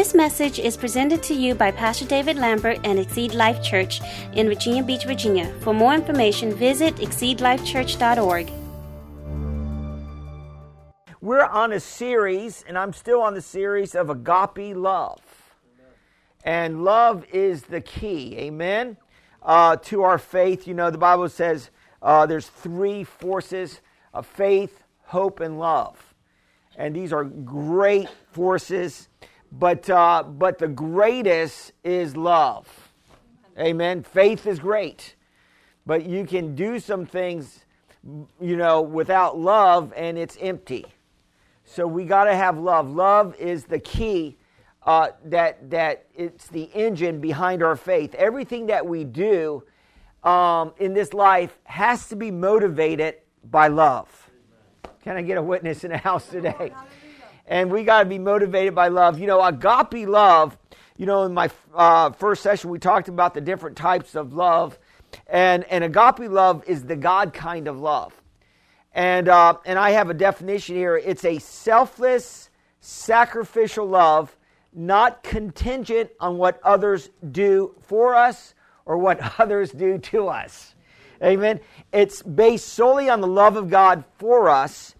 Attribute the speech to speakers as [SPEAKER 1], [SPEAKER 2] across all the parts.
[SPEAKER 1] This message is presented to you by Pastor David Lambert and Exceed Life Church in Virginia Beach, Virginia. For more information, visit exceedlifechurch.org.
[SPEAKER 2] We're on a series, and I'm still on the series of agape love. And love is the key, amen, uh, to our faith. You know, the Bible says uh, there's three forces of faith, hope, and love. And these are great forces, but, uh, but the greatest is love. Amen. Faith is great, but you can do some things, you know, without love, and it's empty. So we got to have love. Love is the key. Uh, that that it's the engine behind our faith. Everything that we do um, in this life has to be motivated by love. Can I get a witness in the house today? And we got to be motivated by love. You know, agape love. You know, in my uh, first session, we talked about the different types of love, and and agape love is the God kind of love. And, uh, and I have a definition here it's a selfless, sacrificial love, not contingent on what others do for us or what others do to us. Amen. It's based solely on the love of God for us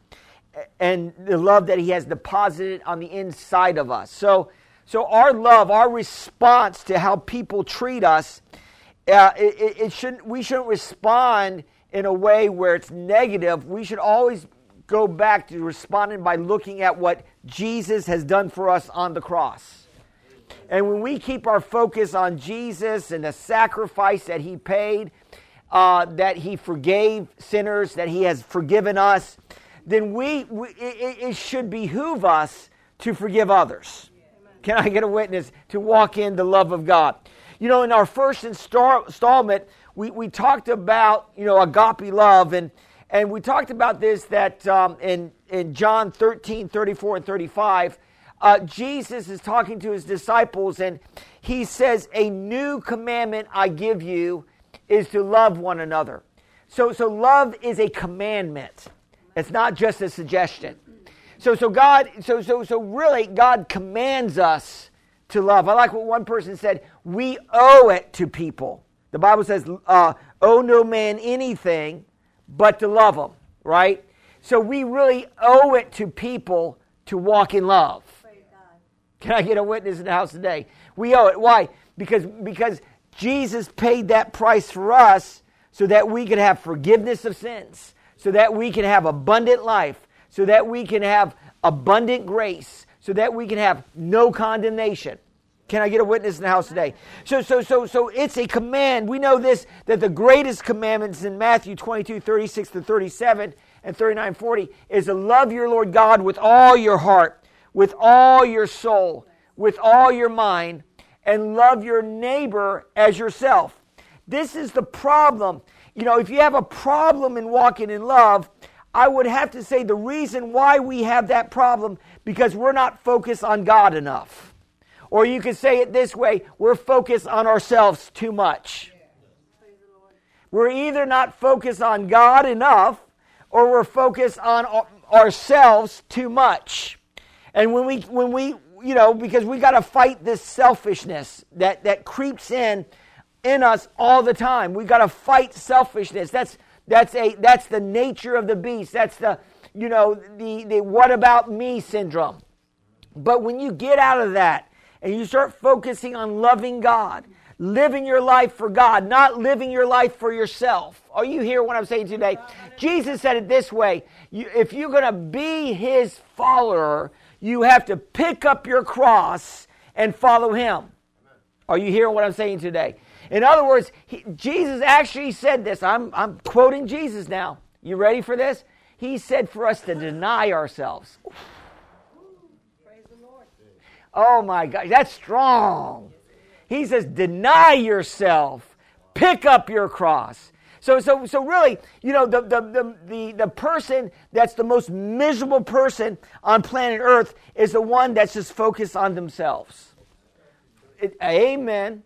[SPEAKER 2] and the love that He has deposited on the inside of us. So, so our love, our response to how people treat us, uh, it, it shouldn't, we shouldn't respond in a way where it's negative, we should always go back to responding by looking at what Jesus has done for us on the cross. And when we keep our focus on Jesus and the sacrifice that he paid, uh, that he forgave sinners, that he has forgiven us, then we, we it, it, should behoove us to forgive others. Can I get a witness to walk in the love of God? You know, in our first installment, we, we talked about, you know, agape love, and, and we talked about this that um, in, in John 13, 34, and 35, uh, Jesus is talking to his disciples, and he says, A new commandment I give you is to love one another. So, so love is a commandment. It's not just a suggestion. So, so God, so, so, so really, God commands us to love. I like what one person said. We owe it to people. The Bible says, uh, owe no man anything but to love them, right? So we really owe it to people to walk in love. Can I get a witness in the house today? We owe it. Why? Because, because Jesus paid that price for us so that we could have forgiveness of sins, so that we can have abundant life, so that we can have abundant grace, so that we can have no condemnation. Can I get a witness in the house today? So, so, so, so it's a command. We know this that the greatest commandments in Matthew 22, 36 to 37 and 39, 40 is to love your Lord God with all your heart, with all your soul, with all your mind, and love your neighbor as yourself. This is the problem. You know, if you have a problem in walking in love, I would have to say the reason why we have that problem because we're not focused on God enough. Or you could say it this way we're focused on ourselves too much. We're either not focused on God enough or we're focused on ourselves too much. And when we, when we, you know, because we got to fight this selfishness that, that creeps in in us all the time. We got to fight selfishness. That's, that's, a, that's the nature of the beast. That's the, you know, the, the what about me syndrome. But when you get out of that and you start focusing on loving God, living your life for God, not living your life for yourself. Are you hear what I'm saying today? Jesus said it this way you, if you're going to be his follower, you have to pick up your cross and follow him. Are you hearing what I'm saying today? In other words, he, Jesus actually said this. I'm, I'm quoting Jesus now. You ready for this? He said for us to deny ourselves. Oh my God, that's strong. He says, deny yourself, pick up your cross. So, so, so really, you know, the, the, the, the, the person that's the most miserable person on planet Earth is the one that's just focused on themselves. It, amen.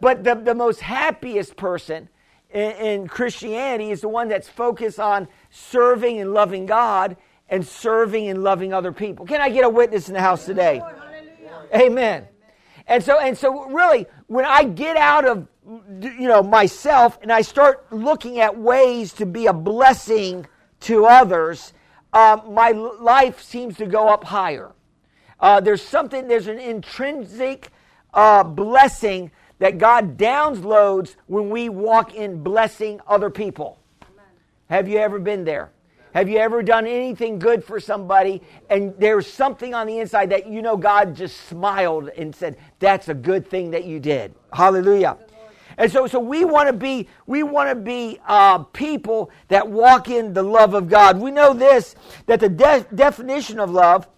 [SPEAKER 2] But the, the most happiest person in, in Christianity is the one that's focused on serving and loving God and serving and loving other people. Can I get a witness in the house today? Amen. And so, and so really, when I get out of, you know, myself and I start looking at ways to be a blessing to others, uh, my life seems to go up higher. Uh, there's something, there's an intrinsic uh, blessing that God downloads when we walk in blessing other people. Amen. Have you ever been there? Have you ever done anything good for somebody and there's something on the inside that you know God just smiled and said, That's a good thing that you did? Hallelujah. And so, so we want to be, we want to be uh, people that walk in the love of God. We know this that the de- definition of love,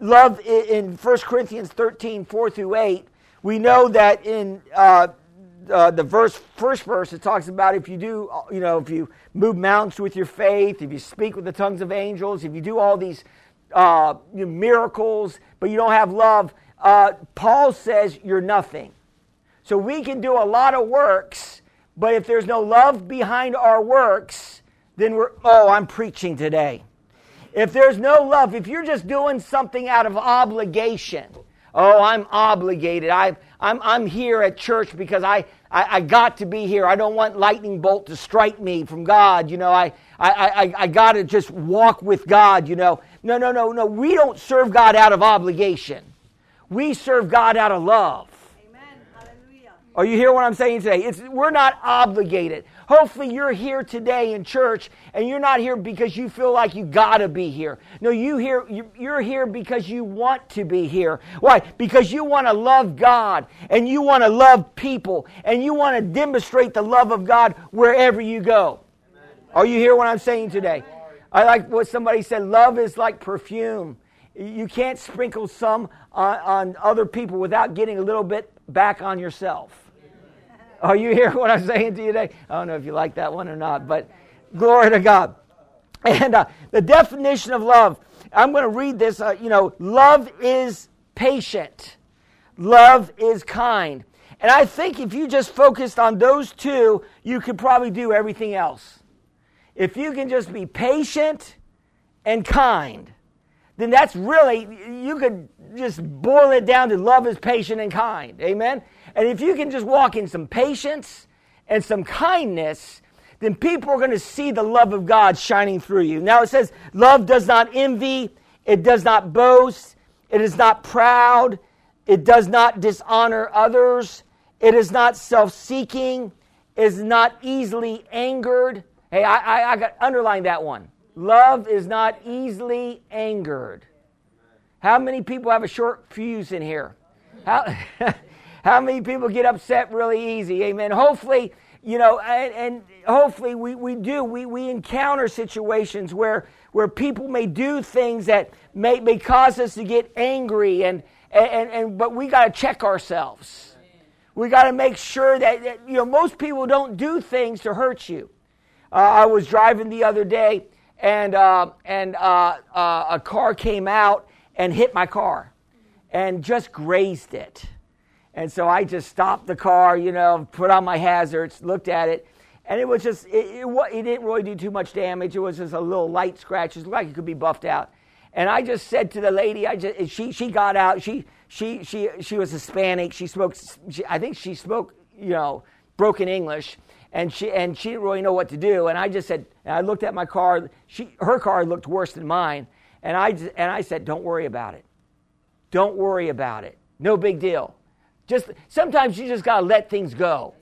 [SPEAKER 2] love in 1 Corinthians 13, 4 through 8, we know that in uh, uh, the verse, first verse, it talks about if you do, you know, if you move mountains with your faith, if you speak with the tongues of angels, if you do all these uh, miracles, but you don't have love, uh, Paul says you're nothing. So we can do a lot of works, but if there's no love behind our works, then we're, oh, I'm preaching today. If there's no love, if you're just doing something out of obligation, Oh, I'm obligated. I, I'm, I'm here at church because I, I, I, got to be here. I don't want lightning bolt to strike me from God. You know, I, I, I, I got to just walk with God, you know. No, no, no, no. We don't serve God out of obligation. We serve God out of love. Amen. Hallelujah. Are you hear what I'm saying today? It's, we're not obligated. Hopefully, you're here today in church and you're not here because you feel like you gotta be here. No, you here, you're here because you want to be here. Why? Because you want to love God and you want to love people and you want to demonstrate the love of God wherever you go. Are you hear what I'm saying today? I like what somebody said love is like perfume. You can't sprinkle some on, on other people without getting a little bit back on yourself. Are you hearing what I'm saying to you today? I don't know if you like that one or not, but glory to God. And uh, the definition of love, I'm going to read this. Uh, you know, love is patient, love is kind. And I think if you just focused on those two, you could probably do everything else. If you can just be patient and kind, then that's really, you could just boil it down to love is patient and kind. Amen? And if you can just walk in some patience and some kindness, then people are going to see the love of God shining through you. Now it says, love does not envy, it does not boast, it is not proud, it does not dishonor others, it is not self seeking, is not easily angered. Hey, I, I, I got underline that one. Love is not easily angered. How many people have a short fuse in here? How, How many people get upset really easy? Amen. Hopefully, you know, and, and hopefully we, we do. We, we encounter situations where, where people may do things that may, may cause us to get angry, and, and, and, but we got to check ourselves. We got to make sure that, that, you know, most people don't do things to hurt you. Uh, I was driving the other day, and, uh, and uh, uh a car came out and hit my car and just grazed it. And so I just stopped the car, you know, put on my hazards, looked at it, and it was just, it, it, it didn't really do too much damage. It was just a little light scratch. It looked like it could be buffed out. And I just said to the lady, I just, she, she got out. She, she, she, she was Hispanic. She spoke, she, I think she spoke, you know, broken English. And she, and she didn't really know what to do. And I just said, I looked at my car. She, her car looked worse than mine. And I, and I said, don't worry about it. Don't worry about it. No big deal. Just sometimes you just got to let things go.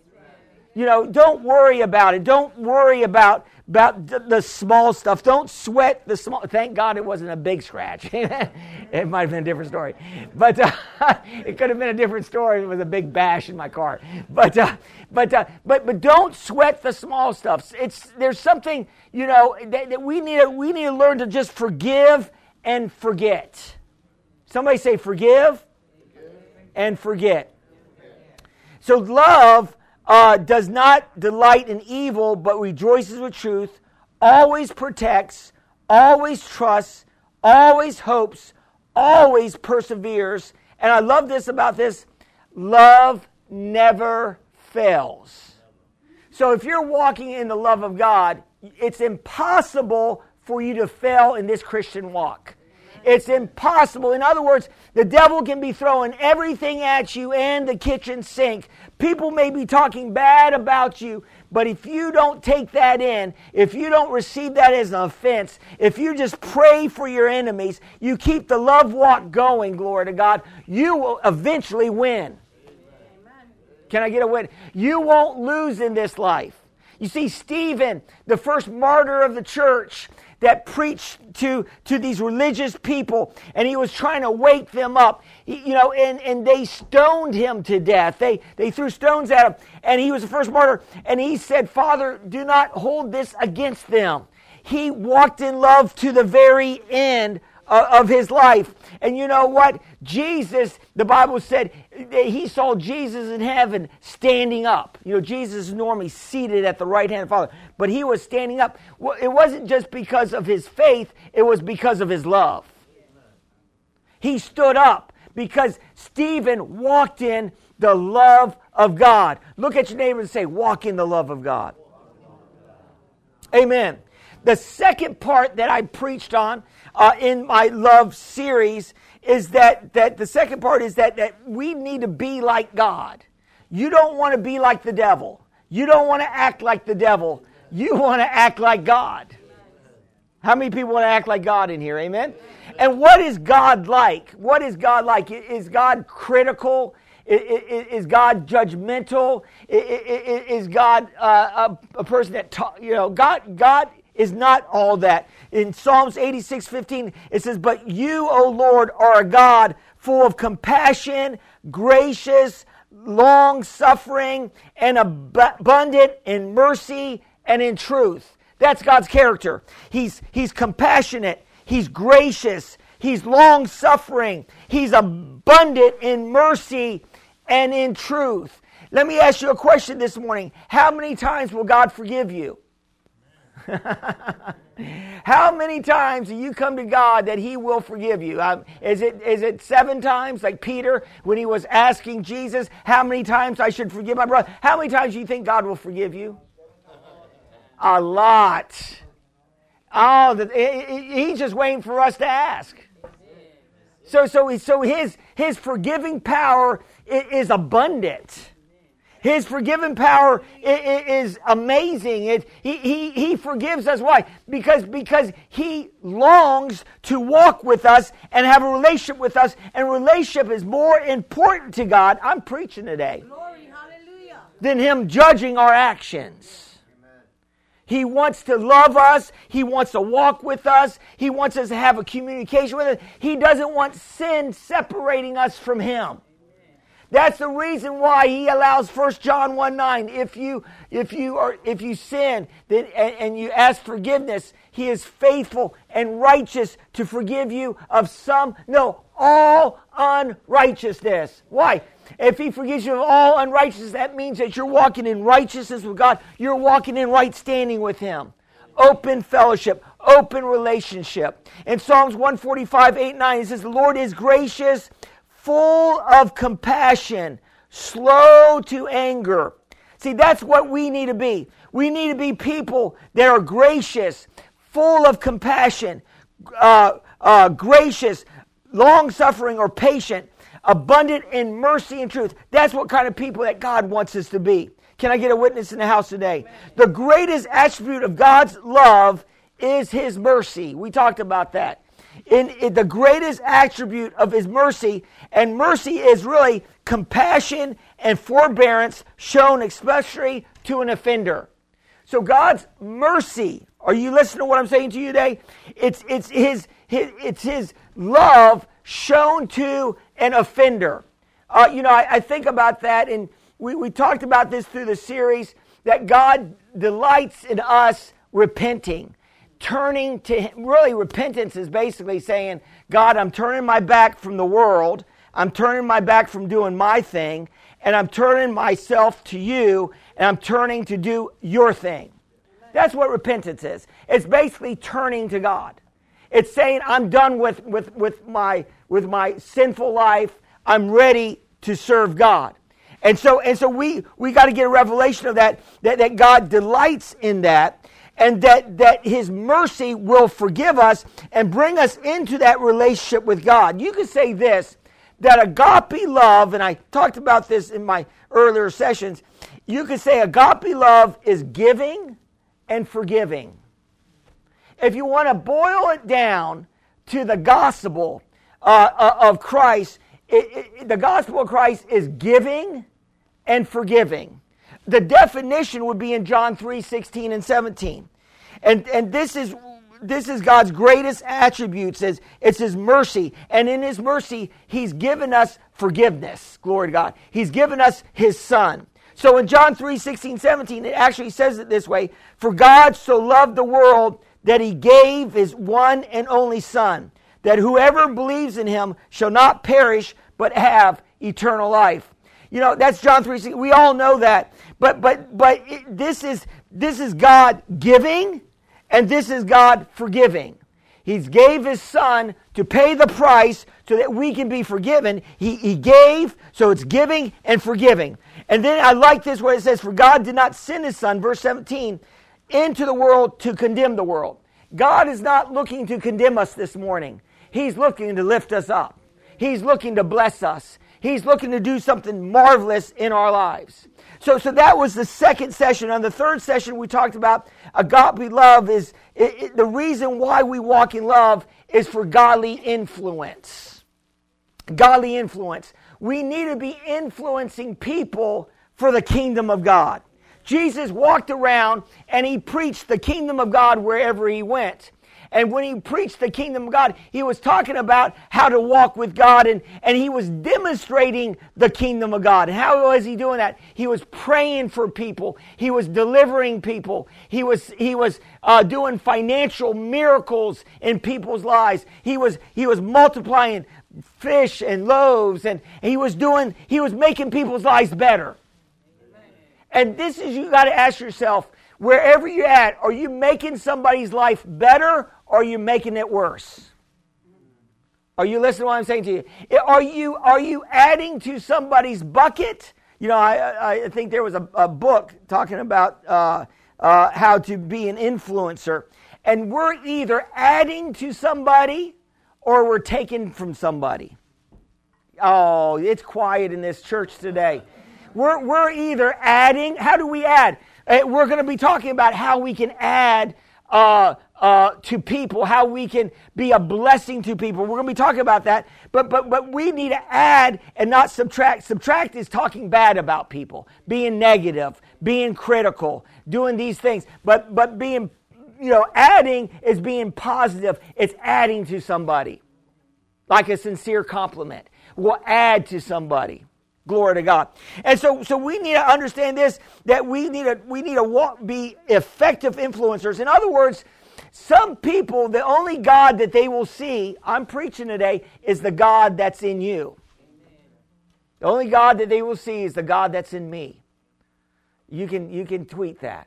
[SPEAKER 2] You know, don't worry about it. Don't worry about about the, the, small stuff. Don't sweat the small. Thank God it wasn't a big scratch. it might have been a different story, but uh, it could have been a different story. It was a big bash in my car. But uh, but uh, but but don't sweat the small stuff. It's there's something you know that, that we need to, we need to learn to just forgive and forget. Somebody say forgive and forget. So love uh, does not delight in evil, but rejoices with truth, always protects, always trusts, always hopes, always perseveres. And I love this about this love never fails. So if you're walking in the love of God, it's impossible for you to fail in this Christian walk. It's impossible. In other words, the devil can be throwing everything at you and the kitchen sink. People may be talking bad about you, but if you don't take that in, if you don't receive that as an offense, if you just pray for your enemies, you keep the love walk going, glory to God, you will eventually win. Can I get a win? You won't lose in this life. You see, Stephen, the first martyr of the church, that preached to, to these religious people and he was trying to wake them up. You know, and, and they stoned him to death. They, they threw stones at him and he was the first martyr. And he said, Father, do not hold this against them. He walked in love to the very end of his life. And you know what? Jesus, the Bible said, he saw Jesus in heaven standing up. You know, Jesus is normally seated at the right hand of the Father, but he was standing up. Well, it wasn't just because of his faith, it was because of his love. He stood up because Stephen walked in the love of God. Look at your neighbor and say, Walk in the love of God. Amen. The second part that I preached on uh, in my love series is that, that the second part is that, that we need to be like God. You don't want to be like the devil. You don't want to act like the devil. You want to act like God. How many people want to act like God in here? Amen? And what is God like? What is God like? Is God critical? Is God judgmental? Is God uh, a person that, you know, God, God is not all that. In Psalms 86 15, it says, But you, O Lord, are a God full of compassion, gracious, long suffering, and abundant in mercy and in truth. That's God's character. He's, he's compassionate, He's gracious, He's long suffering, He's abundant in mercy and in truth. Let me ask you a question this morning. How many times will God forgive you? How many times do you come to God that He will forgive you? Um, is, it, is it seven times, like Peter when he was asking Jesus, How many times I should forgive my brother? How many times do you think God will forgive you? A lot. Oh, the, He's just waiting for us to ask. So, so, so his, his forgiving power is abundant. His forgiving power is amazing. It, he, he, he forgives us. Why? Because, because He longs to walk with us and have a relationship with us. And relationship is more important to God. I'm preaching today. Glory, Hallelujah. than Him judging our actions. He wants to love us. He wants to walk with us. He wants us to have a communication with us. He doesn't want sin separating us from Him. That's the reason why he allows 1 John 1 9. If you if you are if you sin then and, and you ask forgiveness, he is faithful and righteous to forgive you of some, no, all unrighteousness. Why? If he forgives you of all unrighteousness, that means that you're walking in righteousness with God. You're walking in right standing with him. Open fellowship, open relationship. In Psalms 145, 8, 9, it says, The Lord is gracious full of compassion, slow to anger. See, that's what we need to be. We need to be people that are gracious, full of compassion, uh, uh, gracious, long suffering, or patient, abundant in mercy and truth. That's what kind of people that God wants us to be. Can I get a witness in the house today? The greatest attribute of God's love is His mercy. We talked about that in, in the greatest attribute of his mercy, and mercy is really compassion and forbearance shown especially to an offender. So God's mercy, are you listening to what I'm saying to you today? It's, it's, his, his, it's his love shown to an offender. Uh, you know, I, I, think about that, and we, we talked about this through the series that God delights in us repenting turning to him. Really, repentance is basically saying, God, I'm turning my back from the world. I'm turning my back from doing my thing. And I'm turning myself to you. And I'm turning to do your thing. That's what repentance is. It's basically turning to God. It's saying, I'm done with, with, with, my, with my sinful life. I'm ready to serve God. And so, and so we, we got to get a revelation of that, that, that God delights in that. and that, that His mercy will forgive us and bring us into that relationship with God. You could say this that agape love, and I talked about this in my earlier sessions, you could say agape love is giving and forgiving. If you want to boil it down to the gospel uh, uh of Christ, it, it, the gospel of Christ is giving and forgiving. The definition would be in John 3 16 and 17. And, and this is this is God's greatest attributes is it's his mercy. And in his mercy he's given us forgiveness. Glory to God. He's given us his son. So in John 3 16 17 it actually says it this way for God so loved the world that he gave his one and only son that whoever believes in him shall not perish but have eternal life. You know, that's John 3. We all know that. But but but it, this is this is God giving and this is God forgiving. He gave his son to pay the price so that we can be forgiven. He, he gave, so it's giving and forgiving. And then I like this where it says, For God did not send his son, verse 17, into the world to condemn the world. God is not looking to condemn us this morning. He's looking to lift us up. He's looking to bless us. He's looking to do something marvelous in our lives. So, so that was the second session. On the third session, we talked about agape love is it, it, the reason why we walk in love is for godly influence. Godly influence. We need to be influencing people for the kingdom of God. Jesus walked around and he preached the kingdom of God wherever he went. And when he preached the kingdom of God, he was talking about how to walk with God and, and he was demonstrating the kingdom of God. And how was he doing that? He was praying for people. He was delivering people. He was, he was uh, doing financial miracles in people's lives. He was, he was multiplying fish and loaves and he was doing, he was making people's lives better. And this is, you got to ask yourself, wherever you're at, are you making somebody's life better or are you making it worse? Are you listening to what I'm saying to you? Are you, are you adding to somebody's bucket? You know, I, I think there was a, a book talking about uh, uh, how to be an influencer. And we're either adding to somebody or we're taking from somebody. Oh, it's quiet in this church today. We're, we're either adding, how do we add? Uh, we're going to be talking about how we can add uh, uh, to people, how we can be a blessing to people. We're going to be talking about that, but but but we need to add and not subtract. Subtract is talking bad about people, being negative, being critical, doing these things. But but being you know adding is being positive. It's adding to somebody, like a sincere compliment. Will add to somebody. Glory to God. And so, so we need to understand this that we need to we need to walk, be effective influencers. In other words, some people, the only God that they will see, I'm preaching today, is the God that's in you. The only God that they will see is the God that's in me. You can, you can tweet that.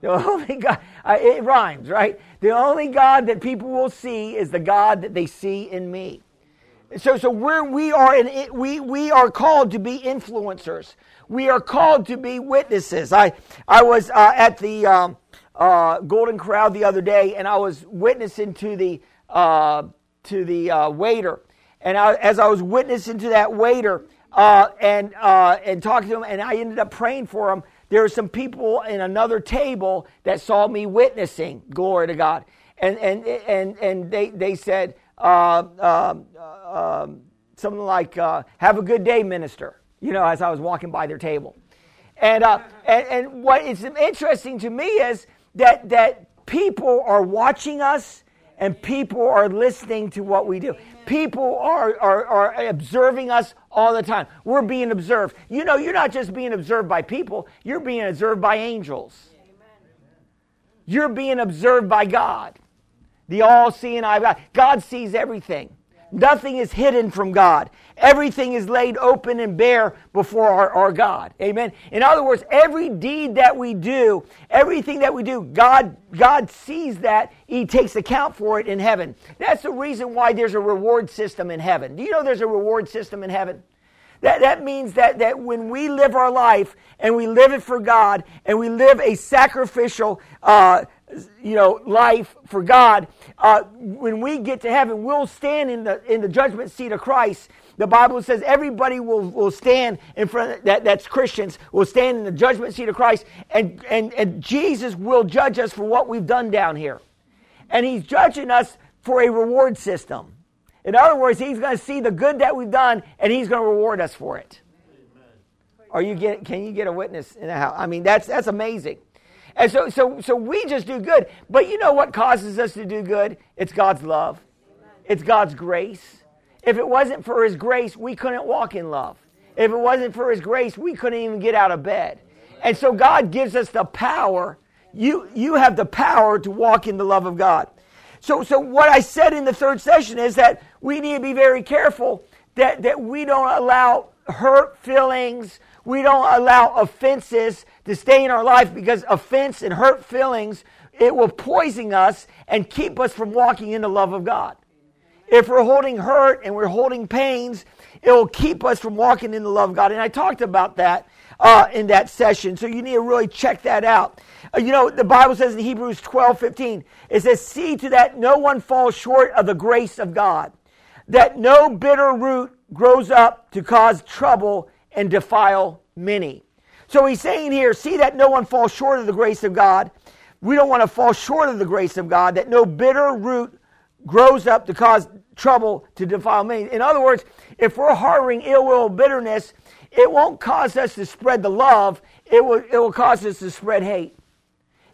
[SPEAKER 2] The only God, uh, it rhymes, right? The only God that people will see is the God that they see in me. So, so we're, we, are we, we are called to be influencers. We are called to be witnesses. I, I was uh, at the, um, uh, Golden Corral the other day, and I was witnessing to the uh, to the uh, waiter, and I, as I was witnessing to that waiter uh, and uh, and talking to him, and I ended up praying for him. There were some people in another table that saw me witnessing. Glory to God, and and and and they they said uh, um, um, something like "Have a good day, minister." You know, as I was walking by their table. And, uh, and, and what is interesting to me is that, that people are watching us and people are listening to what we do. People are, are, are observing us all the time. We're being observed. You know, you're not just being observed by people, you're being observed by angels. You're being observed by God, the all seeing eye of God. God sees everything. Nothing is hidden from God. Everything is laid open and bare before our, our God. Amen. In other words, every deed that we do, everything that we do, God, God sees that. He takes account for it in heaven. That's the reason why there's a reward system in heaven. Do you know there's a reward system in heaven? That, that means that, that when we live our life and we live it for God and we live a sacrificial, uh, you know, life for God, uh, when we get to heaven, we'll stand in the in the judgment seat of Christ. The Bible says everybody will, will stand in front of, that that's Christians will stand in the judgment seat of Christ, and, and and Jesus will judge us for what we've done down here, and He's judging us for a reward system. In other words, He's going to see the good that we've done, and He's going to reward us for it. Are you get? Can you get a witness in the house? I mean, that's that's amazing. And so, so, so we just do good. But you know what causes us to do good? It's God's love. It's God's grace. If it wasn't for His grace, we couldn't walk in love. If it wasn't for His grace, we couldn't even get out of bed. And so God gives us the power. You, you have the power to walk in the love of God. So, so what I said in the third session is that we need to be very careful that, that we don't allow hurt feelings, we don't allow offenses to stay in our life because offense and hurt feelings, it will poison us and keep us from walking in the love of God. If we're holding hurt and we're holding pains, it will keep us from walking in the love of God. And I talked about that uh, in that session. So you need to really check that out. Uh, you know, the Bible says in Hebrews 12 15, it says, See to that no one falls short of the grace of God, that no bitter root grows up to cause trouble and defile many. So he's saying here, see that no one falls short of the grace of God. We don't want to fall short of the grace of God, that no bitter root grows up to cause trouble to defile many. In other words, if we're harboring ill will, bitterness, it won't cause us to spread the love, it will, it will cause us to spread hate.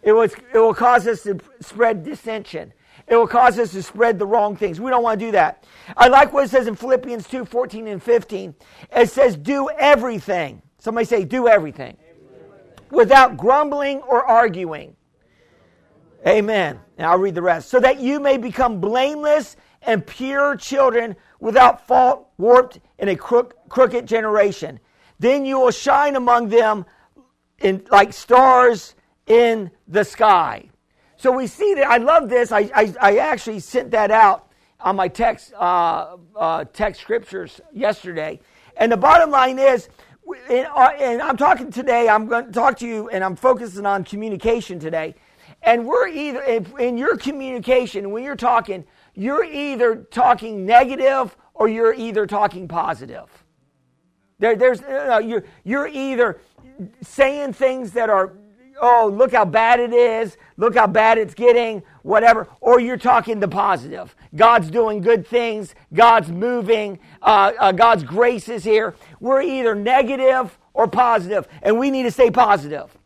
[SPEAKER 2] It will, it will cause us to spread dissension. It will cause us to spread the wrong things. We don't want to do that. I like what it says in Philippians 2 14 and 15. It says, Do everything. Somebody say, Do everything. Without grumbling or arguing. Amen. And I'll read the rest. So that you may become blameless and pure children without fault, warped in a crook, crooked generation. Then you will shine among them in, like stars in the sky. So we see that. I love this. I, I, I actually sent that out on my text, uh, uh, text scriptures yesterday. And the bottom line is, uh, and I'm talking today, I'm going to talk to you, and I'm focusing on communication today. And we're either, in your communication, when you're talking, you're either talking negative or you're either talking positive. There, there's, you're, you're either saying things that are oh, look how bad it is, look how bad it's getting, whatever, or you're talking the positive. God's doing good things, God's moving, uh, uh, God's grace is here. We're either negative or positive, and we need to stay positive.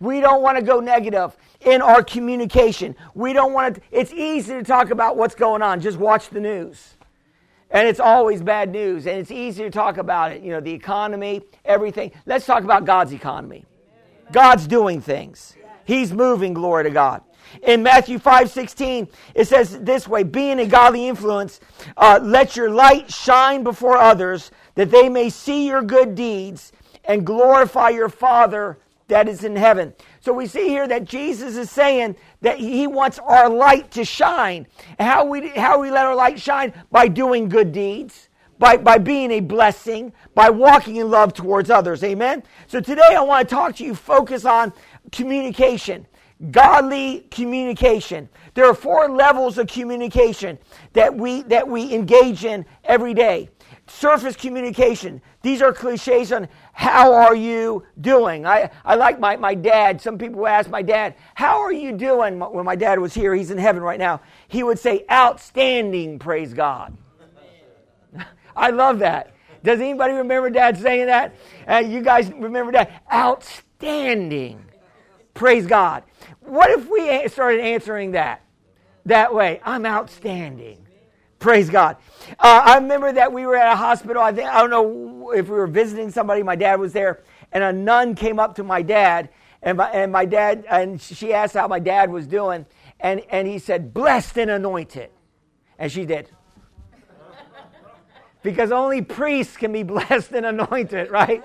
[SPEAKER 2] We don't want to go negative in our communication. We don't want to, it's easy to talk about what's going on. Just watch the news. And it's always bad news, and it's easy to talk about it. You know, the economy, everything. Let's talk about God's economy. God's doing things. He's moving, glory to God. In Matthew 5 16, it says this way Being a godly influence, uh, let your light shine before others, that they may see your good deeds and glorify your Father that is in heaven. So we see here that Jesus is saying that he wants our light to shine. How we how we let our light shine by doing good deeds by, by being a blessing, by walking in love towards others. Amen? So today I want to talk to you, focus on communication. Godly communication. There are four levels of communication that we, that we engage in every day. Surface communication. These are cliches on how are you doing. I, I like my, my dad. Some people ask my dad, How are you doing? When my dad was here, he's in heaven right now. He would say, Outstanding, praise God. I love that. Does anybody remember Dad saying that? Uh, you guys remember that? Outstanding. Praise God. What if we started answering that that way? I'm outstanding. Praise God. Uh, I remember that we were at a hospital. I, think, I don't know if we were visiting somebody. My dad was there, and a nun came up to my dad, and my, and my dad, and she asked how my dad was doing, and, and he said, blessed and anointed. And she did because only priests can be blessed and anointed, right?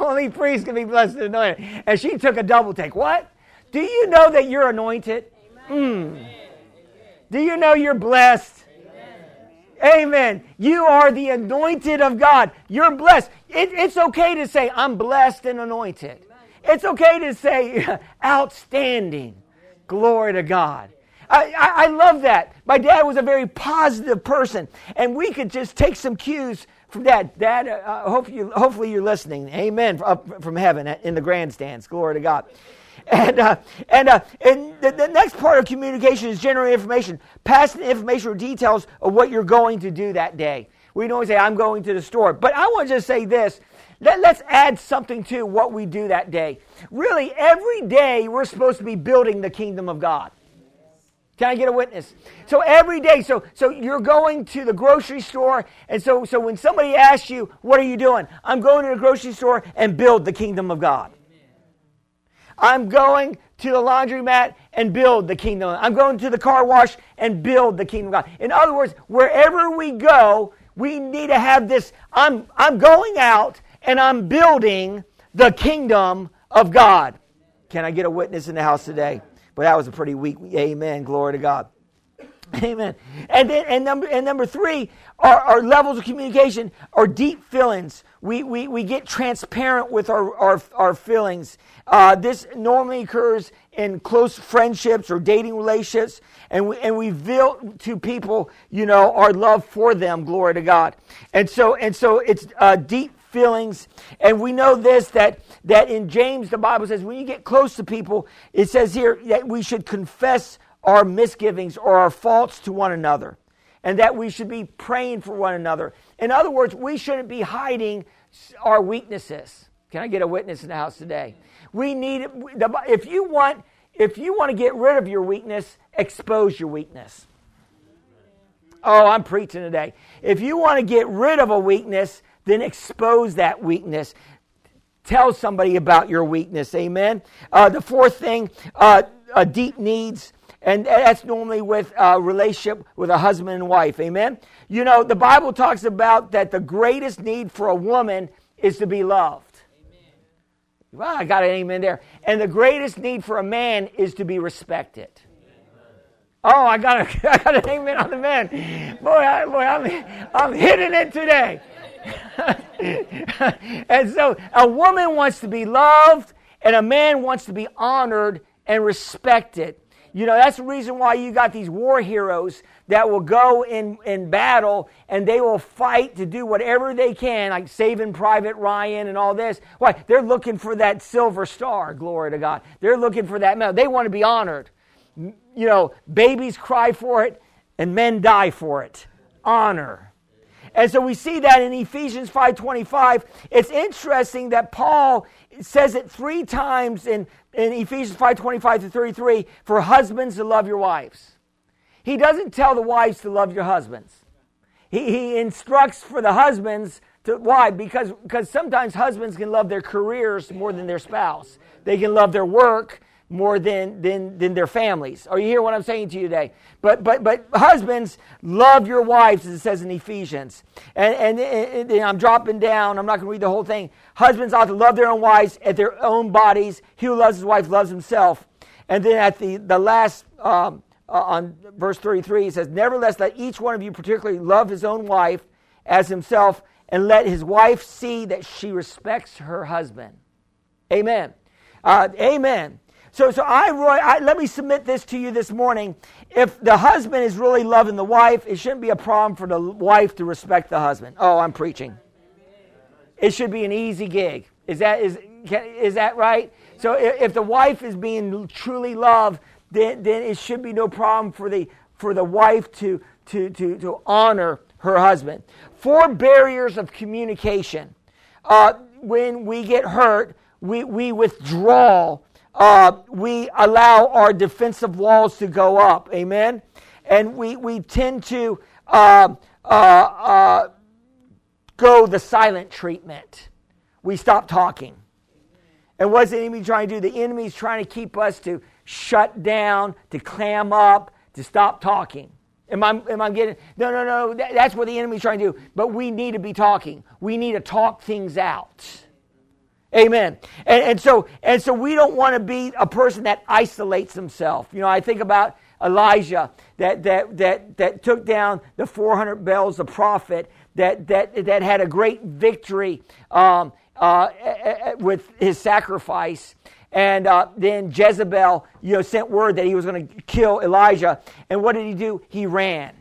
[SPEAKER 2] only priests can be blessed and anointed. And she took a double take. What? Do you know that you're anointed? Mm. Do you know you're blessed? Amen. Amen. You are the anointed of God. You're blessed. It, it's okay to say, I'm blessed and anointed. It's okay to say, outstanding. Glory to God. I, I, love that. My dad was a very positive person, and we could just take some cues from that. Dad, uh, uh hopefully, you, hopefully you're listening. Amen. Up from heaven in the grandstands. Glory to God. And, uh, and, uh, and the, the, next part of communication is generating information. Passing information or details of what you're going to do that day. We don't say, I'm going to the store. But I want to just say this. Let, us add something to what we do that day. Really, every day we're supposed to be building the kingdom of God. Can I get a witness? So every day, so so you're going to the grocery store, and so so when somebody asks you, "What are you doing?" I'm going to the grocery store and build the kingdom of God. I'm going to the laundromat and build the kingdom. I'm going to the car wash and build the kingdom of God. In other words, wherever we go, we need to have this. I'm, I'm going out and I'm building the kingdom of God. Can I get a witness in the house today? But that was a pretty weak amen. Glory to God. Amen. And then and number and number three, our, our levels of communication are deep feelings. We, we, we get transparent with our, our, our feelings. Uh, this normally occurs in close friendships or dating relationships, and we, and we reveal to people, you know, our love for them. Glory to God. And so and so it's uh, deep feelings. And we know this that that in James the Bible says when you get close to people, it says here that we should confess our misgivings or our faults to one another, and that we should be praying for one another. In other words, we shouldn't be hiding our weaknesses. Can I get a witness in the house today? We need if you want if you want to get rid of your weakness, expose your weakness. Oh, I'm preaching today. If you want to get rid of a weakness, then expose that weakness. Tell somebody about your weakness. Amen. Uh, the fourth thing, uh, uh, deep needs. And that's normally with a relationship with a husband and wife. Amen. You know, the Bible talks about that the greatest need for a woman is to be loved. Amen. Well, I got an amen there. And the greatest need for a man is to be respected. Oh, I got, a, I got an amen on the man. Boy, I, boy I'm, I'm hitting it today. and so a woman wants to be loved, and a man wants to be honored and respected. You know, that's the reason why you got these war heroes that will go in, in battle and they will fight to do whatever they can, like saving Private Ryan and all this. Why? They're looking for that silver star, glory to God. They're looking for that medal. They want to be honored. You know, babies cry for it and men die for it. Honor. And so we see that in Ephesians 5:25. It's interesting that Paul says it three times in, in Ephesians 5:25 to 33 for husbands to love your wives. He doesn't tell the wives to love your husbands. He, he instructs for the husbands to why? Because because sometimes husbands can love their careers more than their spouse. They can love their work more than, than, than their families. Are you hear what I'm saying to you today? But, but, but husbands, love your wives, as it says in Ephesians. And, and, and, and I'm dropping down. I'm not going to read the whole thing. Husbands ought to love their own wives at their own bodies. He who loves his wife loves himself. And then at the, the last, um, uh, on verse 33, he says, Nevertheless, let each one of you particularly love his own wife as himself, and let his wife see that she respects her husband. Amen. Uh, amen. So, so I, Roy, I, let me submit this to you this morning. If the husband is really loving the wife, it shouldn't be a problem for the wife to respect the husband. Oh, I'm preaching. It should be an easy gig. Is that, is, is that right? So if, if the wife is being truly loved, then, then it should be no problem for the, for the wife to, to, to, to honor her husband. Four barriers of communication. Uh, when we get hurt, we, we withdraw uh, we allow our defensive walls to go up. Amen? And we, we tend to uh, uh, uh, go the silent treatment. We stop talking. And what's the enemy trying to do? The enemy is trying to keep us to shut down, to clam up, to stop talking. Am I, am I getting? No, no, no. That's what the enemy's trying to do. But we need to be talking. We need to talk things out. Amen. And, and, so and so we don't want to be a person that isolates himself. You know, I think about Elijah that that that that took down the 400 Baals, the prophet that that that had a great victory um, uh, with his sacrifice. And uh, then Jezebel, you know, sent word that he was going to kill Elijah. And what did he do? He ran.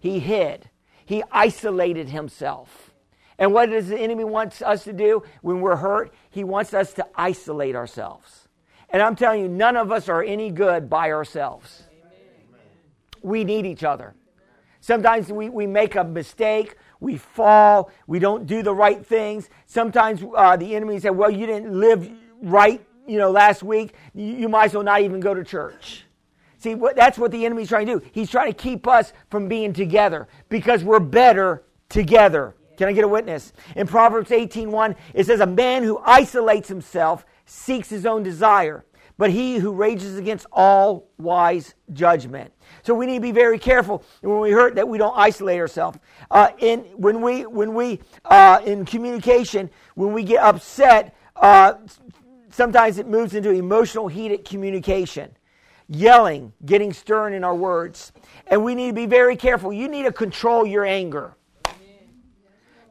[SPEAKER 2] He hid. He isolated himself. And what does the enemy want us to do when we're hurt? He wants us to isolate ourselves. And I'm telling you, none of us are any good by ourselves. We need each other. Sometimes we, we make a mistake, we fall, we don't do the right things. Sometimes uh, the enemy said, Well, you didn't live right you know, last week. You, you might as well not even go to church. See, what, that's what the enemy's trying to do. He's trying to keep us from being together because we're better together. Can I get a witness? In Proverbs 18:1, it says, A man who isolates himself seeks his own desire, but he who rages against all wise judgment. So we need to be very careful when we hurt that we don't isolate ourselves. Uh, in when we when we uh, in communication when we get upset, uh, sometimes it moves into emotional heated communication, yelling, getting stern in our words, and we need to be very careful. You need to control your anger.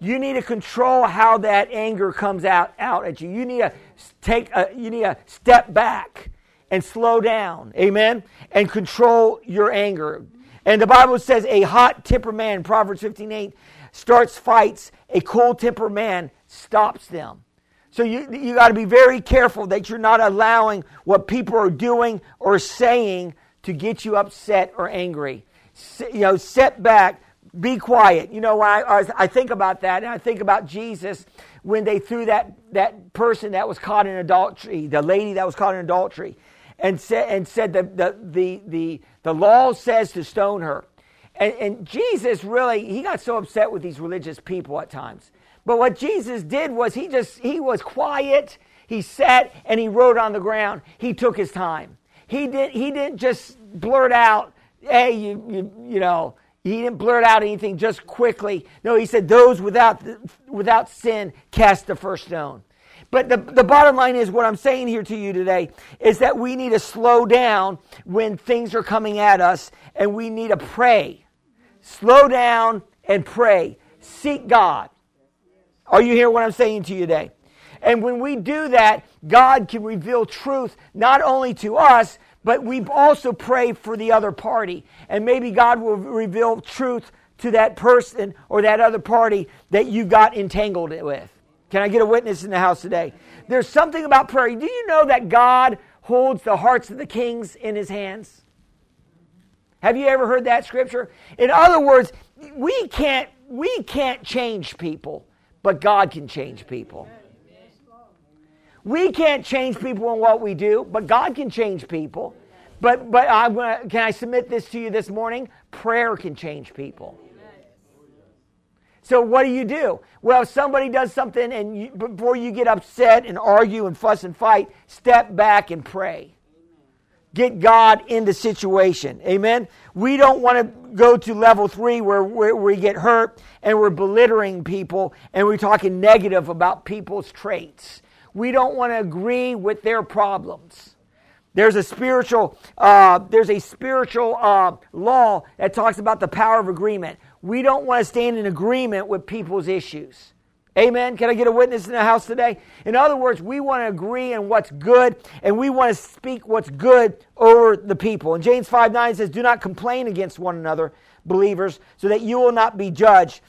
[SPEAKER 2] You need to control how that anger comes out, out at you. You need to take a, you need to step back and slow down. Amen. And control your anger. And the Bible says a hot temper man, Proverbs 15 8, starts fights. A cool temper man stops them. So you, you got to be very careful that you're not allowing what people are doing or saying to get you upset or angry. you know, set back, be quiet. You know, I, I think about that, and I think about Jesus when they threw that, that person that was caught in adultery, the lady that was caught in adultery, and said, and said the, the, the, the, the law says to stone her. And, and Jesus really, he got so upset with these religious people at times. But what Jesus did was he just, he was quiet. He sat and he wrote on the ground. He took his time. He, did, he didn't just blurt out, hey, you, you, you know, he didn't blurt out anything just quickly. No, he said, Those without, without sin cast the first stone. But the, the bottom line is what I'm saying here to you today is that we need to slow down when things are coming at us and we need to pray. Slow down and pray. Seek God. Are you hearing what I'm saying to you today? And when we do that, God can reveal truth not only to us, but we also pray for the other party. And maybe God will reveal truth to that person or that other party that you got entangled with. Can I get a witness in the house today? There's something about prayer. Do you know that God holds the hearts of the kings in his hands? Have you ever heard that scripture? In other words, we can't we can't change people, but God can change people. We can't change people in what we do, but God can change people. But, but gonna, can I submit this to you this morning? Prayer can change people. So what do you do? Well, if somebody does something and you, before you get upset and argue and fuss and fight, step back and pray. Get God in the situation. Amen. We don't want to go to level three where, where we get hurt and we're belittling people and we're talking negative about people's traits. We don't want to agree with their problems. There's a spiritual, uh, there's a spiritual uh, law that talks about the power of agreement. We don't want to stand in agreement with people's issues. Amen. Can I get a witness in the house today? In other words, we want to agree on what's good and we want to speak what's good over the people. And James 5 9 says, Do not complain against one another, believers, so that you will not be judged.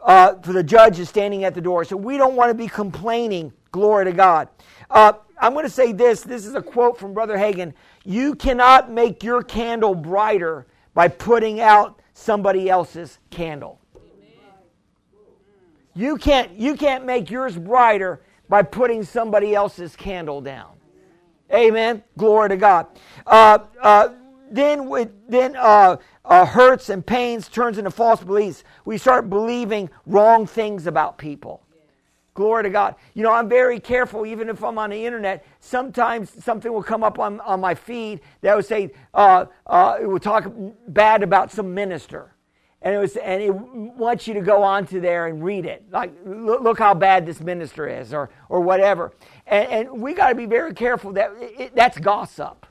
[SPEAKER 2] Uh, for the judge is standing at the door. So we don't want to be complaining. Glory to God. Uh, I'm going to say this. This is a quote from Brother Hagin. You cannot make your candle brighter by putting out somebody else's candle. You can't, you can't make yours brighter by putting somebody else's candle down. Amen. Glory to God. Uh, uh, then, with, then uh, uh, hurts and pains turns into false beliefs. We start believing wrong things about people. Glory to God. You know, I'm very careful, even if I'm on the internet. Sometimes something will come up on, on my feed that will say, uh, uh, it will talk bad about some minister and it was and it wants you to go on to there and read it like look, look how bad this minister is or or whatever and, and we got to be very careful that it, that's gossip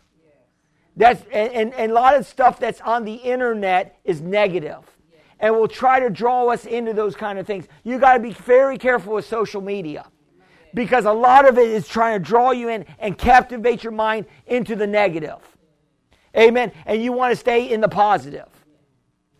[SPEAKER 2] that's and, and, and, a lot of stuff that's on the internet is negative and will try to draw us into those kind of things you got to be very careful with social media because a lot of it is trying to draw you in and captivate your mind into the negative. Amen. And you want to stay in the positive.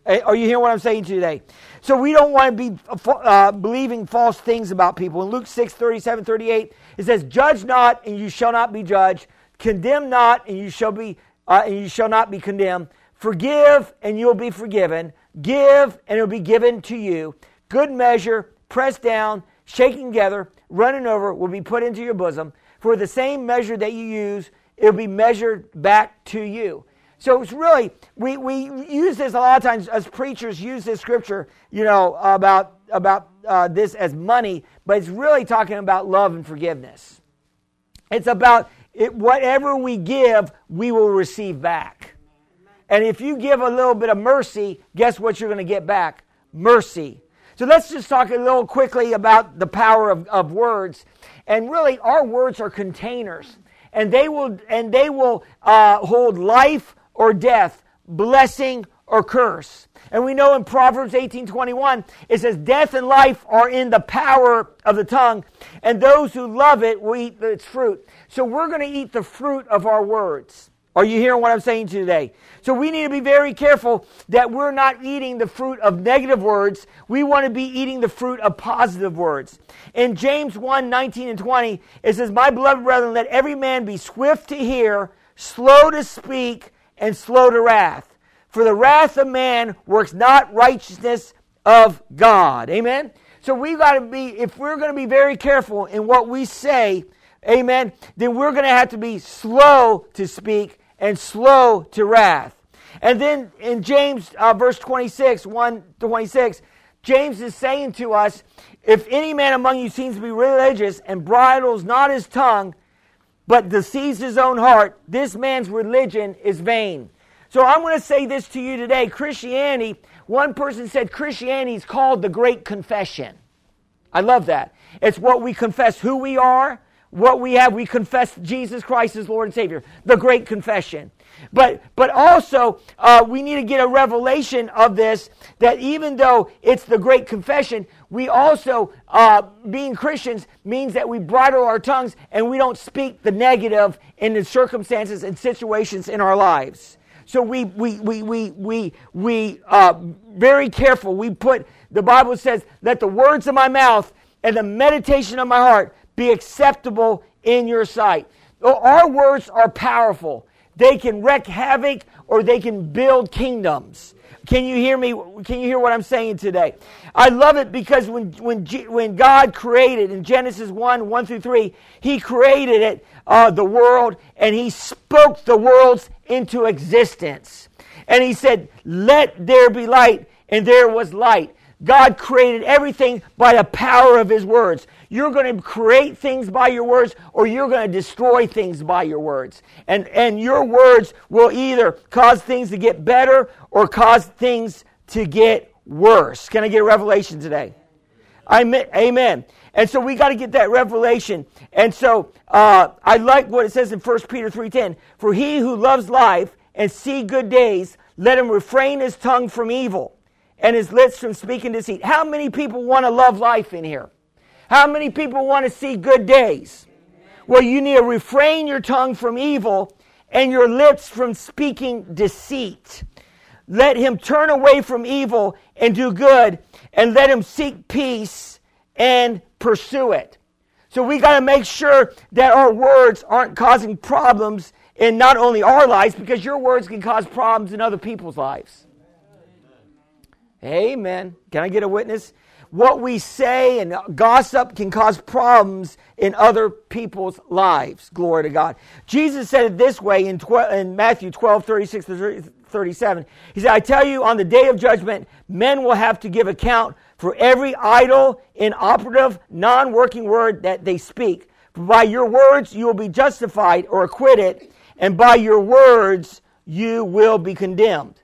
[SPEAKER 2] Are you hearing what I'm saying today? So we don't want to be uh, believing false things about people. In Luke 6, 37, 38, it says, Judge not, and you shall not be judged. Condemn not, and you shall be uh, and you shall not be condemned. Forgive, and you'll be forgiven. Give, and it'll be given to you. Good measure, pressed down, shaking together, running over, will be put into your bosom. For the same measure that you use, it'll be measured back to you. So it's really, we, we use this a lot of times as preachers use this scripture, you know, about, about uh, this as money, but it's really talking about love and forgiveness. It's about it, whatever we give, we will receive back. And if you give a little bit of mercy, guess what you're going to get back? Mercy. So let's just talk a little quickly about the power of, of words. And really, our words are containers, and they will and they will uh, hold life or death, blessing or curse. And we know in Proverbs 18:21 it says death and life are in the power of the tongue and those who love it will eat its fruit. So we're going to eat the fruit of our words. Are you hearing what I'm saying today? So we need to be very careful that we're not eating the fruit of negative words. We want to be eating the fruit of positive words. In James 1 19 and 20, it says, My beloved brethren, let every man be swift to hear, slow to speak, and slow to wrath. For the wrath of man works not righteousness of God. Amen? So we've got to be, if we're going to be very careful in what we say, amen, then we're going to have to be slow to speak and slow to wrath. And then in James uh, verse 26, 1 to 26, James is saying to us, if any man among you seems to be religious and bridles not his tongue, but deceives his own heart, this man's religion is vain. So I'm going to say this to you today. Christianity, one person said Christianity is called the Great Confession. I love that. It's what we confess who we are, what we have. We confess Jesus Christ as Lord and Savior. The Great Confession. But, but also, uh, we need to get a revelation of this that even though it's the great confession, we also, uh, being Christians, means that we bridle our tongues and we don't speak the negative in the circumstances and situations in our lives. So we, we, we, we, we, we uh, very careful. We put, the Bible says, let the words of my mouth and the meditation of my heart be acceptable in your sight. Our words are powerful. They can wreak havoc or they can build kingdoms. Can you hear me? Can you hear what I'm saying today? I love it because when, when, when God created in Genesis 1 1 through 3, He created it, uh, the world, and He spoke the worlds into existence. And He said, Let there be light, and there was light. God created everything by the power of His words. You're going to create things by your words or you're going to destroy things by your words. And, and your words will either cause things to get better or cause things to get worse. Can I get a revelation today? Amen. And so we got to get that revelation. And so uh, I like what it says in 1 Peter 3.10. For he who loves life and see good days, let him refrain his tongue from evil and his lips from speaking deceit. How many people want to love life in here? How many people want to see good days? Well, you need to refrain your tongue from evil and your lips from speaking deceit. Let him turn away from evil and do good, and let him seek peace and pursue it. So we got to make sure that our words aren't causing problems in not only our lives, because your words can cause problems in other people's lives. Amen. Can I get a witness? What we say and gossip can cause problems in other people's lives. Glory to God. Jesus said it this way in, tw- in Matthew 12, 36 to 37. He said, I tell you, on the day of judgment, men will have to give account for every idle, inoperative, non working word that they speak. For by your words you will be justified or acquitted, and by your words you will be condemned.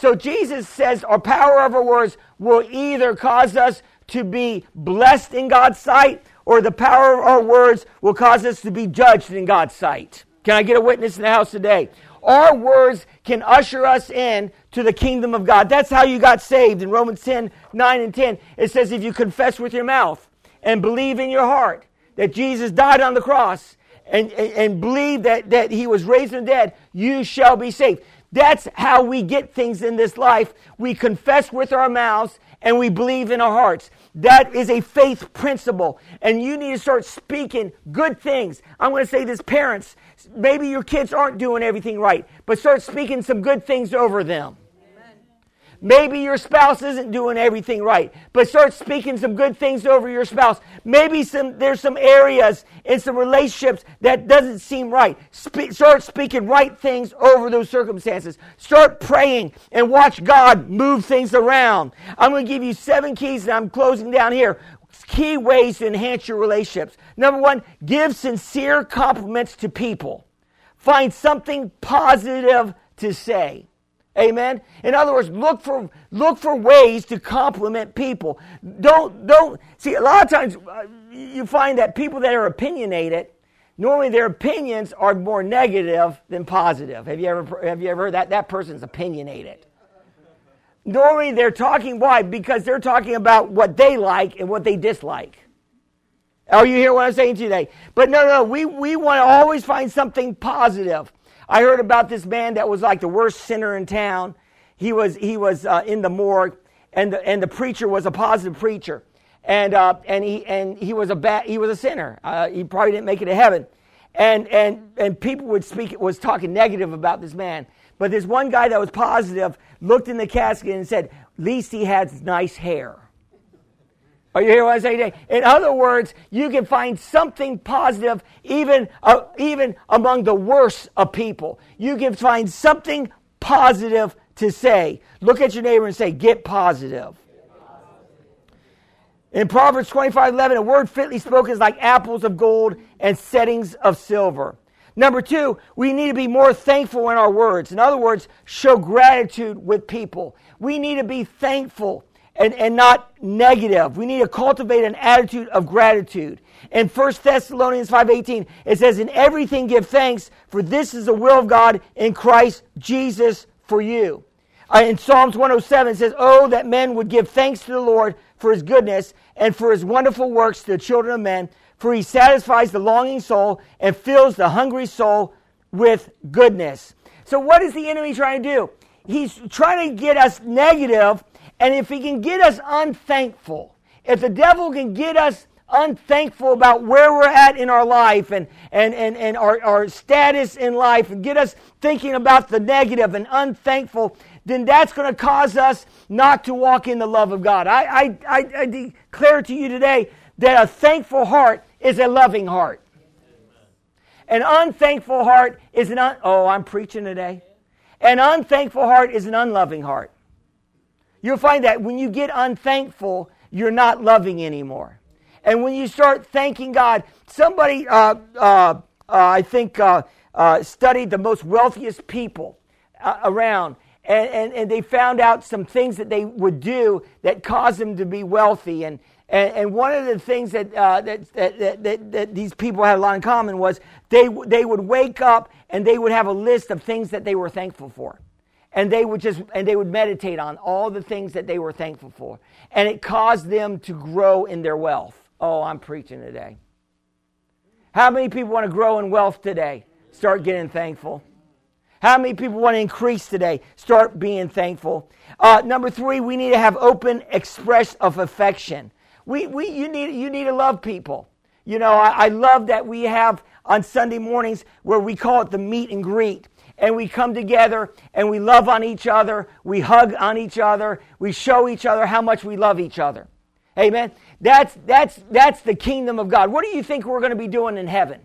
[SPEAKER 2] So Jesus says our power of our words will either cause us to be blessed in God's sight, or the power of our words will cause us to be judged in God's sight. Can I get a witness in the house today? Our words can usher us in to the kingdom of God. That's how you got saved. In Romans 10 9 and 10, it says, If you confess with your mouth and believe in your heart that Jesus died on the cross and, and, and believe that, that he was raised from the dead, you shall be saved. That's how we get things in this life. We confess with our mouths and we believe in our hearts. That is a faith principle. And you need to start speaking good things. I'm going to say this, parents, maybe your kids aren't doing everything right, but start speaking some good things over them. Maybe your spouse isn't doing everything right, but start speaking some good things over your spouse. Maybe some there's some areas in some relationships that doesn't seem right. Spe- start speaking right things over those circumstances. Start praying and watch God move things around. I'm going to give you seven keys, and I'm closing down here. Key ways to enhance your relationships. Number one, give sincere compliments to people. Find something positive to say. Amen. In other words, look for look for ways to compliment people. Don't don't see a lot of times uh, you find that people that are opinionated, normally their opinions are more negative than positive. Have you ever have you ever heard that that person's opinionated? Normally they're talking why? Because they're talking about what they like and what they dislike. Are you hear what I'm saying today? But no, no, we, we want to always find something positive. I heard about this man that was like the worst sinner in town. He was he was uh, in the morgue, and the and the preacher was a positive preacher, and uh, and he and he was a bad he was a sinner. Uh, he probably didn't make it to heaven, and and and people would speak was talking negative about this man. But this one guy that was positive looked in the casket and said, "At least he has nice hair." Are you hearing what I say today? In other words, you can find something positive even, uh, even among the worst of people. You can find something positive to say. Look at your neighbor and say, get positive. In Proverbs 25 11, a word fitly spoken is like apples of gold and settings of silver. Number two, we need to be more thankful in our words. In other words, show gratitude with people. We need to be thankful and, and not negative. We need to cultivate an attitude of gratitude. In 1 Thessalonians 5.18, it says, In everything give thanks, for this is the will of God in Christ Jesus for you. Uh, in Psalms 107, it says, Oh, that men would give thanks to the Lord for his goodness and for his wonderful works to the children of men, for he satisfies the longing soul and fills the hungry soul with goodness. So, what is the enemy trying to do? He's trying to get us negative and if he can get us unthankful, if the devil can get us unthankful about where we're at in our life and, and, and, and our, our status in life and get us thinking about the negative and unthankful, then that's going to cause us not to walk in the love of God. I, I, I, declare to you today that a thankful heart is a loving heart. An unthankful heart is an un- oh, I'm preaching today. An unthankful heart is an unloving heart. You'll find that when you get unthankful, you're not loving anymore. And when you start thanking God, somebody, uh, uh, uh, I think, uh, uh, studied the most wealthiest people uh, around, and, and, and they found out some things that they would do that caused them to be wealthy. And, and, and one of the things that, that, that, that, that these people had a lot in common was they, they would wake up and they would have a list of things that they were thankful for and they would just and they would meditate on all the things that they were thankful for. And it caused them to grow in their wealth. Oh i'm preaching today. How many people want to grow in wealth today? Start getting thankful. How many people want to increase today? Start being thankful. Uh, number three we need to have open express of affection. We, we you need you need to love people. You know I, I love that we have on sunday mornings where we call it the meet and greet and we come together and we love on each other, we hug on each other, we show each other how much we love each other. Amen. That's that's that's the kingdom of God. What do you think we're going to be doing in heaven?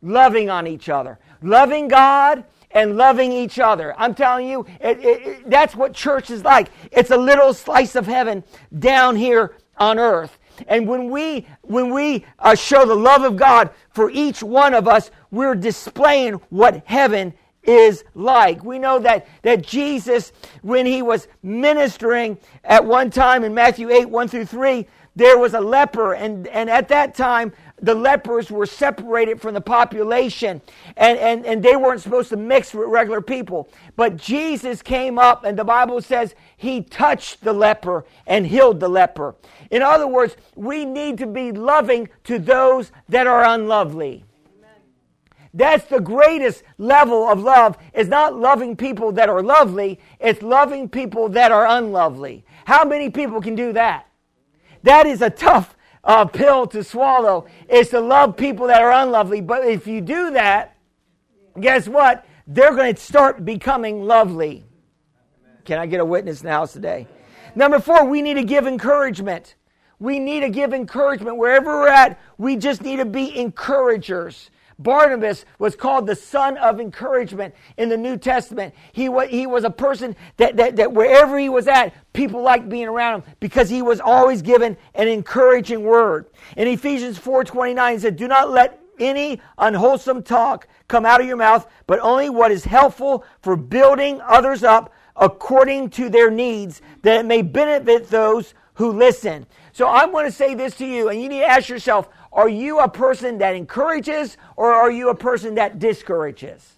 [SPEAKER 2] Loving on each other. Loving God and loving each other. I'm telling you, it, it, it, that's what church is like. It's a little slice of heaven down here on earth. And when we when we uh, show the love of God for each one of us, we're displaying what heaven is like. We know that, that Jesus, when he was ministering at one time in Matthew 8, 1 through 3, there was a leper, and, and at that time, the lepers were separated from the population, and, and, and they weren't supposed to mix with regular people. But Jesus came up, and the Bible says he touched the leper and healed the leper. In other words, we need to be loving to those that are unlovely. That's the greatest level of love. It's not loving people that are lovely, it's loving people that are unlovely. How many people can do that? That is a tough uh, pill to swallow, is to love people that are unlovely. But if you do that, guess what? They're going to start becoming lovely. Can I get a witness in the house today? Number four, we need to give encouragement. We need to give encouragement. Wherever we're at, we just need to be encouragers. Barnabas was called the son of encouragement in the New Testament. He was, he was a person that, that, that wherever he was at, people liked being around him because he was always given an encouraging word. In Ephesians 4.29, he said, Do not let any unwholesome talk come out of your mouth, but only what is helpful for building others up according to their needs, that it may benefit those who listen. So I'm going to say this to you, and you need to ask yourself, are you a person that encourages or are you a person that discourages?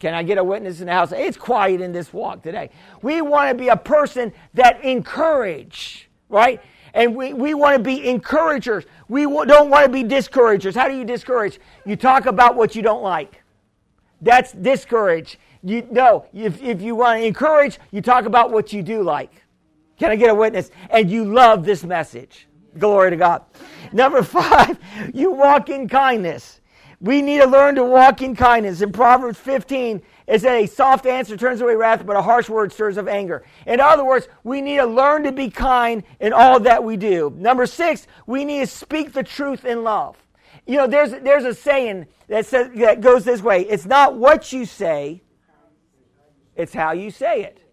[SPEAKER 2] Can I get a witness in the house? It's quiet in this walk today. We want to be a person that encourage, right? And we, we want to be encouragers. We don't want to be discouragers. How do you discourage? You talk about what you don't like. That's discourage. You no, if, if you want to encourage, you talk about what you do like. Can I get a witness? And you love this message. Glory to God. Number five, you walk in kindness. We need to learn to walk in kindness. In Proverbs 15, it says, A soft answer turns away wrath, but a harsh word stirs up anger. In other words, we need to learn to be kind in all that we do. Number six, we need to speak the truth in love. You know, there's, there's a saying that, says, that goes this way it's not what you say, it's how you say it.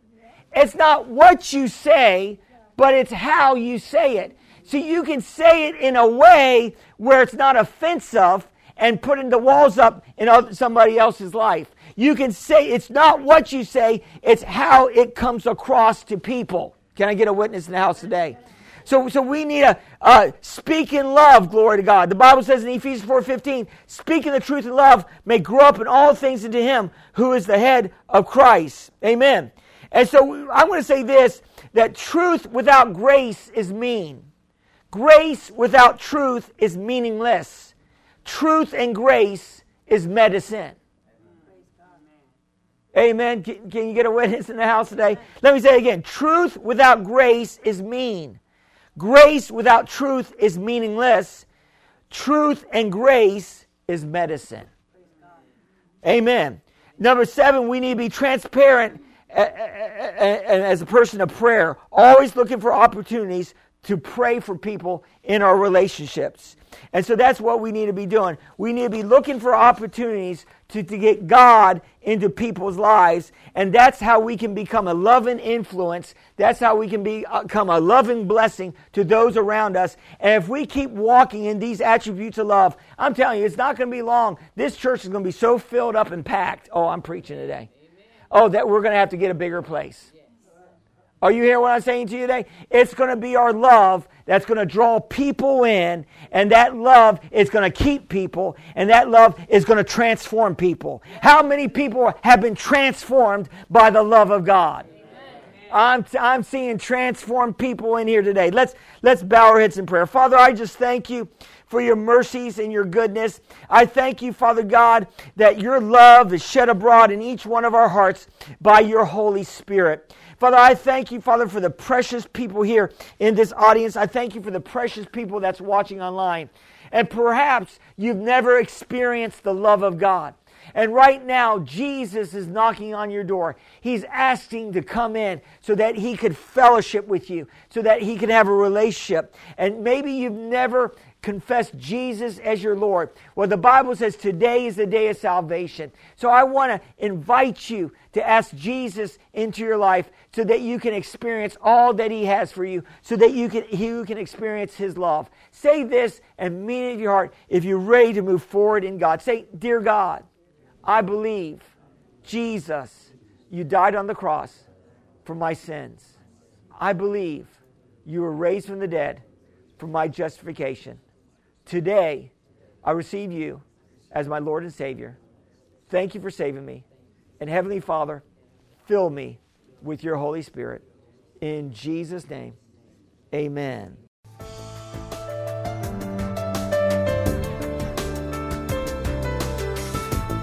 [SPEAKER 2] It's not what you say, but it's how you say it. So you can say it in a way where it's not offensive and putting the walls up in somebody else's life. You can say it's not what you say, it's how it comes across to people. Can I get a witness in the house today? So, so we need to uh, speak in love, glory to God. The Bible says in Ephesians 4.15, speaking the truth in love may grow up in all things into him who is the head of Christ. Amen. And so I want to say this, that truth without grace is mean. Grace without truth is meaningless. Truth and grace is medicine. Amen. Can, you get a witness in the house today? Let me say again. Truth without grace is mean. Grace without truth is meaningless. Truth and grace is medicine. Amen. Number seven, we need to be transparent eh, eh, eh, as a person of prayer, always looking for opportunities to pray for people in our relationships. And so that's what we need to be doing. We need to be looking for opportunities to, to get God into people's lives. And that's how we can become a loving influence. That's how we can be, become a loving blessing to those around us. And if we keep walking in these attributes of love, I'm telling you, it's not going to be long. This church is going to be so filled up and packed. Oh, I'm preaching today. Oh, that we're going to have to get a bigger place. Are you hearing what I'm saying to you today? It's going to be our love that's going to draw people in, and that love is going to keep people, and that love is going to transform people. How many people have been transformed by the love of God? I'm, I'm seeing transformed people in here today. Let's, let's bow our heads in prayer. Father, I just thank you for your mercies and your goodness. I thank you, Father God, that your love is shed abroad in each one of our hearts by your Holy Spirit. Father, I thank you, Father, for the precious people here in this audience. I thank you for the precious people that's watching online. And perhaps you've never experienced the love of God. And right now, Jesus is knocking on your door. He's asking to come in so that he could fellowship with you, so that he could have a relationship. And maybe you've never confess Jesus as your Lord. Well, the Bible says today is the day of salvation. So I want to invite you to ask Jesus into your life so that you can experience all that he has for you, so that you can, you can experience his love. Say this and mean it in your heart if you're ready to move forward in God. Say, Dear God, I believe Jesus, you died on the cross for my sins. I believe you were raised from the dead for my justification. Today, I receive you as my Lord and Savior. Thank you for saving me. And Heavenly Father, fill me with your Holy Spirit. In Jesus' name, amen.